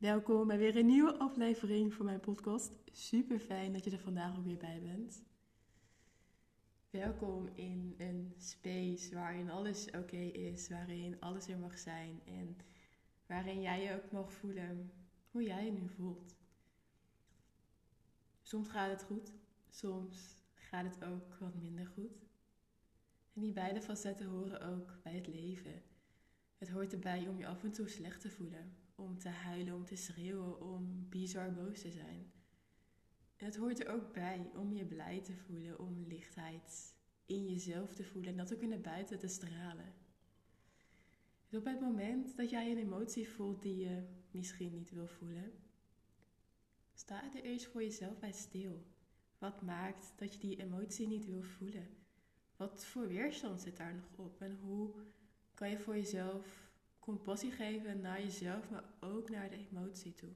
Welkom bij weer een nieuwe aflevering van mijn podcast. Super fijn dat je er vandaag ook weer bij bent. Welkom in een space waarin alles oké is, waarin alles er mag zijn en waarin jij je ook mag voelen hoe jij je nu voelt. Soms gaat het goed, soms gaat het ook wat minder goed. En die beide facetten horen ook bij het leven. Het hoort erbij om je af en toe slecht te voelen, om te huilen, om te schreeuwen, om bizar boos te zijn. Het hoort er ook bij om je blij te voelen, om lichtheid in jezelf te voelen en dat ook in de buiten te stralen. Dus op het moment dat jij een emotie voelt die je misschien niet wil voelen, sta er eerst voor jezelf bij stil. Wat maakt dat je die emotie niet wil voelen? Wat voor weerstand zit daar nog op? En hoe kan je voor jezelf compassie geven naar jezelf, maar ook naar de emotie toe?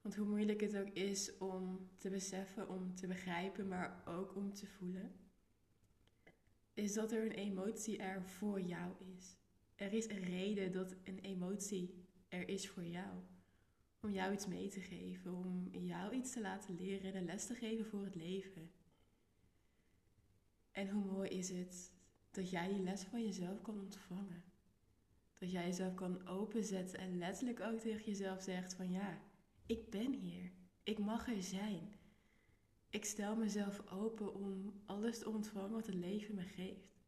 Want hoe moeilijk het ook is om te beseffen, om te begrijpen, maar ook om te voelen, is dat er een emotie er voor jou is. Er is een reden dat een emotie er is voor jou. Om jou iets mee te geven, om jou iets te laten leren en een les te geven voor het leven. En hoe mooi is het dat jij die les van jezelf kan ontvangen. Dat jij jezelf kan openzetten en letterlijk ook tegen jezelf zegt van ja, ik ben hier. Ik mag er zijn. Ik stel mezelf open om alles te ontvangen wat het leven me geeft.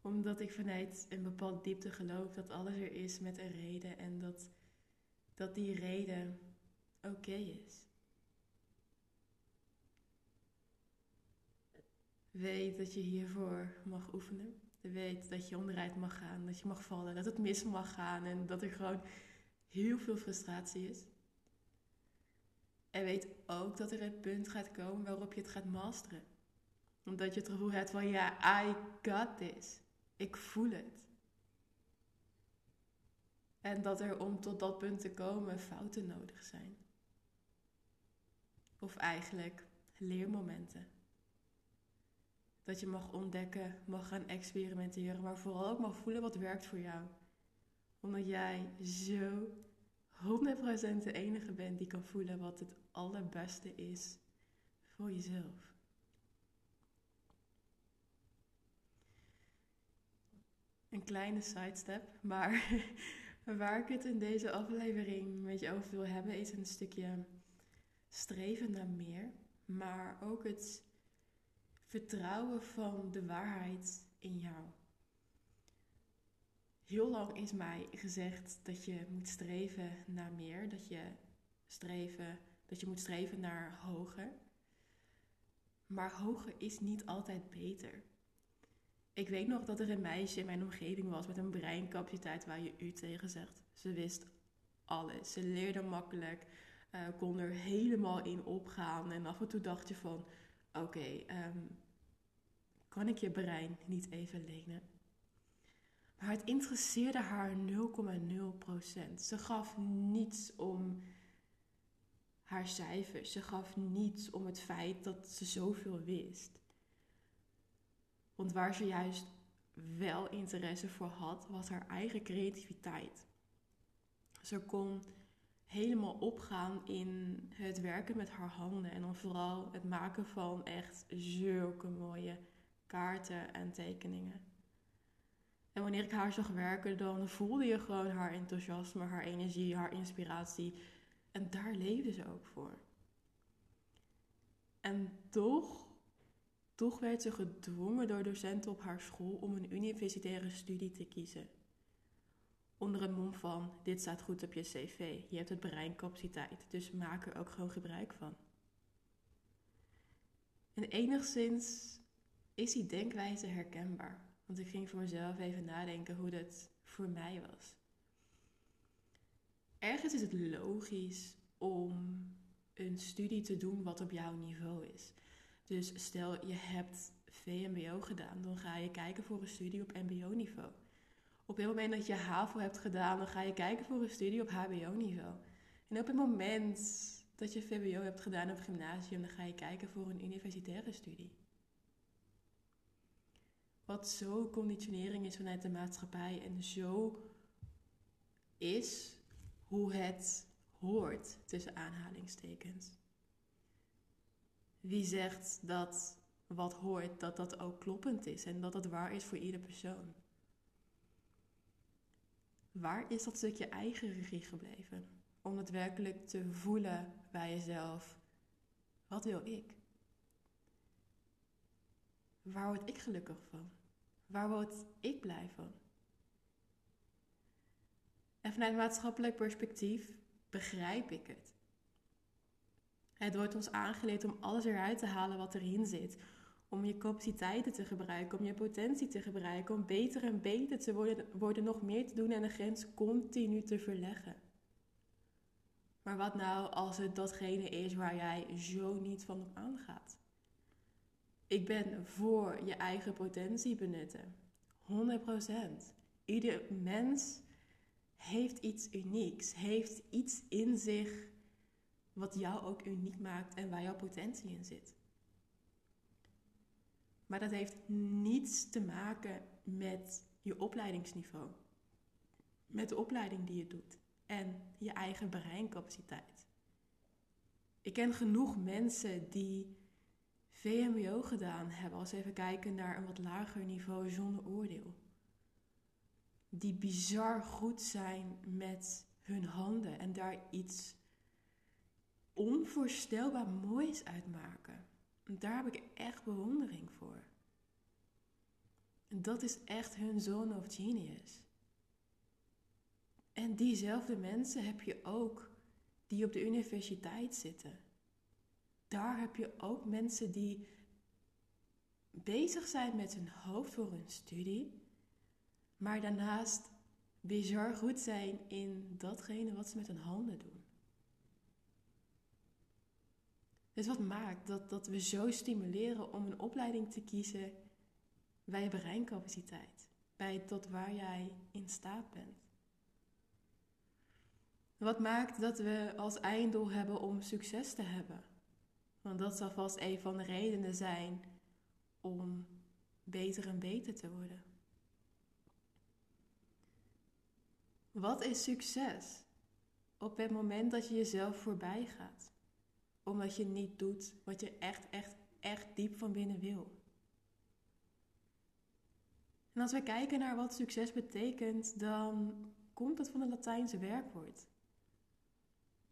Omdat ik vanuit een bepaalde diepte geloof dat alles er is met een reden en dat, dat die reden oké is. Weet dat je hiervoor mag oefenen. Weet dat je onderuit mag gaan, dat je mag vallen, dat het mis mag gaan en dat er gewoon heel veel frustratie is. En weet ook dat er een punt gaat komen waarop je het gaat masteren. Omdat je het gevoel hebt van ja, I got this. Ik voel het. En dat er om tot dat punt te komen fouten nodig zijn. Of eigenlijk leermomenten. Dat je mag ontdekken, mag gaan experimenteren, maar vooral ook mag voelen wat werkt voor jou. Omdat jij zo 100% de enige bent die kan voelen wat het allerbeste is voor jezelf. Een kleine sidestep, maar waar ik het in deze aflevering met je over wil hebben, is een stukje streven naar meer, maar ook het vertrouwen van de waarheid in jou. Heel lang is mij gezegd dat je moet streven naar meer, dat je, streven, dat je moet streven naar hoger. Maar hoger is niet altijd beter. Ik weet nog dat er een meisje in mijn omgeving was met een breincapaciteit waar je u tegen zegt. Ze wist alles. Ze leerde makkelijk, uh, kon er helemaal in opgaan. En af en toe dacht je van, oké, ehm, kan ik je brein niet even lenen? Maar het interesseerde haar 0,0%. Ze gaf niets om haar cijfers. Ze gaf niets om het feit dat ze zoveel wist. Want waar ze juist wel interesse voor had, was haar eigen creativiteit. Ze kon helemaal opgaan in het werken met haar handen en dan vooral het maken van echt zulke mooie kaarten en tekeningen. En wanneer ik haar zag werken, dan voelde je gewoon haar enthousiasme, haar energie, haar inspiratie. En daar leefde ze ook voor. En toch, toch werd ze gedwongen door docenten op haar school om een universitaire studie te kiezen. Onder het mom van, dit staat goed op je cv, je hebt het breincapaciteit, dus maak er ook gewoon gebruik van. En enigszins is die denkwijze herkenbaar. Want ik ging voor mezelf even nadenken hoe dat voor mij was. Ergens is het logisch om een studie te doen wat op jouw niveau is. Dus stel je hebt VMBO gedaan, dan ga je kijken voor een studie op MBO-niveau. Op het moment dat je HAVO hebt gedaan, dan ga je kijken voor een studie op HBO-niveau. En op het moment dat je VWO hebt gedaan op gymnasium, dan ga je kijken voor een universitaire studie. Wat zo conditionering is vanuit de maatschappij en zo is hoe het hoort tussen aanhalingstekens. Wie zegt dat wat hoort, dat dat ook kloppend is en dat dat waar is voor ieder persoon? Waar is dat stukje eigen regie gebleven? Om het werkelijk te voelen bij jezelf. Wat wil ik? Waar word ik gelukkig van? Waar word ik blij van? En vanuit maatschappelijk perspectief begrijp ik het. Het wordt ons aangeleerd om alles eruit te halen wat erin zit. Om je capaciteiten te gebruiken, om je potentie te gebruiken, om beter en beter te worden, worden nog meer te doen en de grens continu te verleggen. Maar wat nou als het datgene is waar jij zo niet van op aangaat? Ik ben voor je eigen potentie benutten. 100%. Ieder mens heeft iets unieks, heeft iets in zich wat jou ook uniek maakt en waar jouw potentie in zit. Maar dat heeft niets te maken met je opleidingsniveau, met de opleiding die je doet en je eigen breincapaciteit. Ik ken genoeg mensen die VMBO gedaan hebben, als even kijken naar een wat lager niveau zonder oordeel. Die bizar goed zijn met hun handen en daar iets onvoorstelbaar moois uitmaken. En daar heb ik echt bewondering voor. En dat is echt hun zone of genius. En diezelfde mensen heb je ook die op de universiteit zitten. Daar heb je ook mensen die bezig zijn met hun hoofd voor hun studie, maar daarnaast bizar goed zijn in datgene wat ze met hun handen doen. Dus wat maakt dat, dat we zo stimuleren om een opleiding te kiezen bij je breincapaciteit, bij tot waar jij in staat bent? Wat maakt dat we als einddoel hebben om succes te hebben? Want dat zal vast een van de redenen zijn om beter en beter te worden. Wat is succes? Op het moment dat je jezelf voorbij gaat. Omdat je niet doet wat je echt, echt, echt diep van binnen wil. En als we kijken naar wat succes betekent, dan komt het van het Latijnse werkwoord.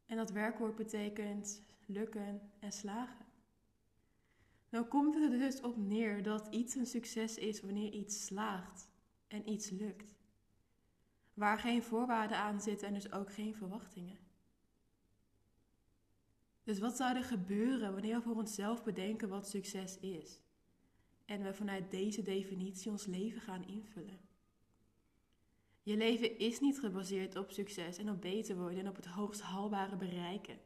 En dat werkwoord betekent lukken en slagen. Dan komt het er dus op neer dat iets een succes is wanneer iets slaagt en iets lukt. Waar geen voorwaarden aan zitten en dus ook geen verwachtingen. Dus wat zou er gebeuren wanneer we voor onszelf bedenken wat succes is? En we vanuit deze definitie ons leven gaan invullen. Je leven is niet gebaseerd op succes en op beter worden en op het hoogst haalbare bereiken.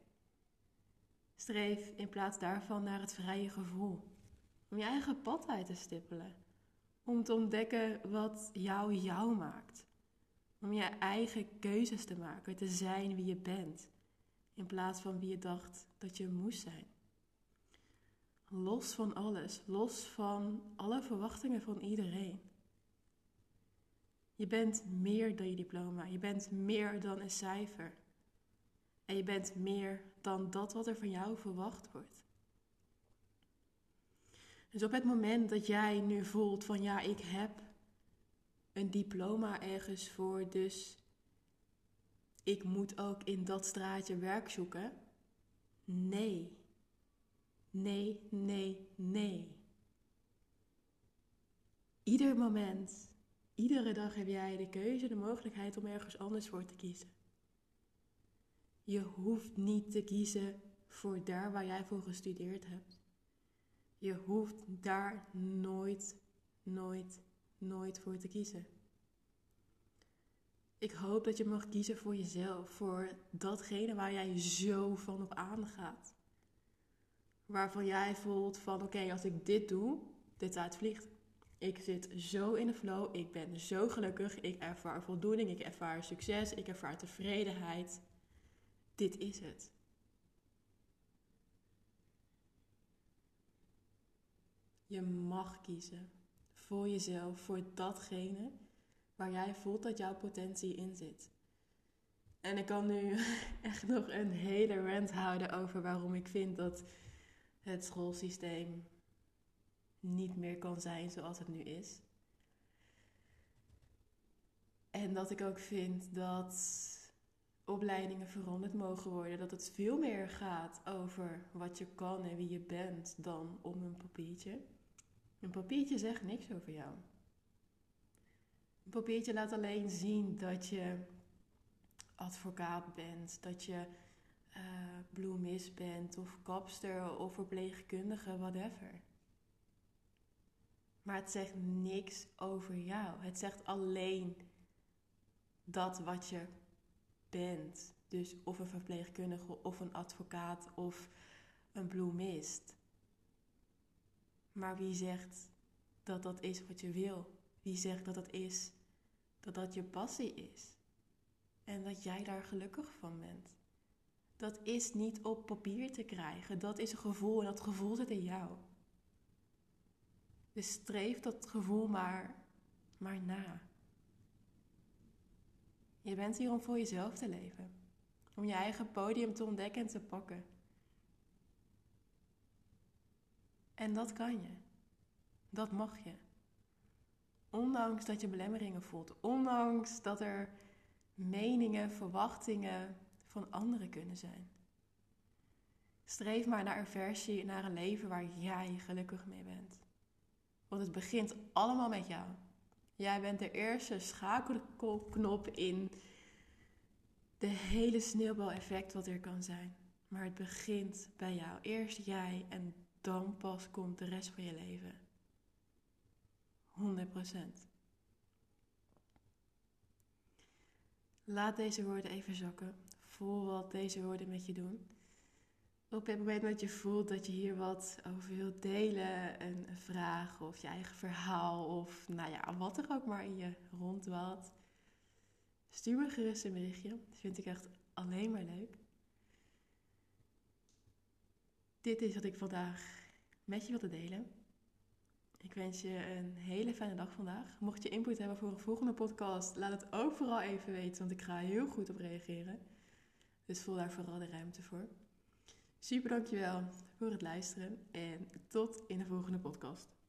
Streef in plaats daarvan naar het vrije gevoel. Om je eigen pad uit te stippelen. Om te ontdekken wat jou jou maakt. Om je eigen keuzes te maken, te zijn wie je bent. In plaats van wie je dacht dat je moest zijn. Los van alles, los van alle verwachtingen van iedereen. Je bent meer dan je diploma. Je bent meer dan een cijfer. En je bent meer dan dat wat er van jou verwacht wordt. Dus op het moment dat jij nu voelt van ja, ik heb een diploma ergens voor, dus ik moet ook in dat straatje werk zoeken. Nee. Nee, nee, nee. Ieder moment, iedere dag heb jij de keuze, de mogelijkheid om ergens anders voor te kiezen. Je hoeft niet te kiezen voor daar waar jij voor gestudeerd hebt. Je hoeft daar nooit, nooit, nooit voor te kiezen. Ik hoop dat je mag kiezen voor jezelf, voor datgene waar jij zo van op aangaat. Waarvan jij voelt van oké, als ik dit doe, dit uitvliegt. Ik zit zo in de flow, ik ben zo gelukkig, ik ervaar voldoening, ik ervaar succes, ik ervaar tevredenheid dit is het. Je mag kiezen voor jezelf, voor datgene waar jij voelt dat jouw potentie in zit. En ik kan nu echt nog een hele rant houden over waarom ik vind dat het schoolsysteem niet meer kan zijn zoals het nu is. En dat ik ook vind dat opleidingen veranderd mogen worden. Dat het veel meer gaat over wat je kan en wie je bent dan om een papiertje. Een papiertje zegt niks over jou. Een papiertje laat alleen zien dat je advocaat bent, dat je uh, bloemist bent of kapster of verpleegkundige, whatever. Maar het zegt niks over jou. Het zegt alleen dat wat je bent. Dus of een verpleegkundige of een advocaat of een bloemist. Maar wie zegt dat dat is wat je wil? Wie zegt dat het is dat dat je passie is? En dat jij daar gelukkig van bent? Dat is niet op papier te krijgen. Dat is een gevoel en dat gevoel zit in jou. Dus streef dat gevoel maar, maar na. Je bent hier om voor jezelf te leven. Om je eigen podium te ontdekken en te pakken. En dat kan je. Dat mag je. Ondanks dat je belemmeringen voelt. Ondanks dat er meningen, verwachtingen van anderen kunnen zijn. Streef maar naar een versie, naar een leven waar jij gelukkig mee bent. Want het begint allemaal met jou. Jij bent de eerste schakelknop in de hele sneeuwbaleffect wat er kan zijn. Maar het begint bij jou. Eerst jij en dan pas komt de rest van je leven. 100%. Laat deze woorden even zakken. Voel wat deze woorden met je doen op het moment dat je voelt dat je hier wat over wilt delen, een, vraag of je eigen verhaal of nou ja, wat er ook maar in je rondwaalt, stuur me gerust een berichtje. Dat vind ik echt alleen maar leuk. Dit is wat ik vandaag met je wilde delen. Ik wens je een hele fijne dag vandaag. Mocht je input hebben voor een volgende podcast, laat het ook vooral even weten, want ik ga heel goed op reageren. Dus voel daar vooral de ruimte voor. Super dankjewel voor het luisteren en tot in de volgende podcast.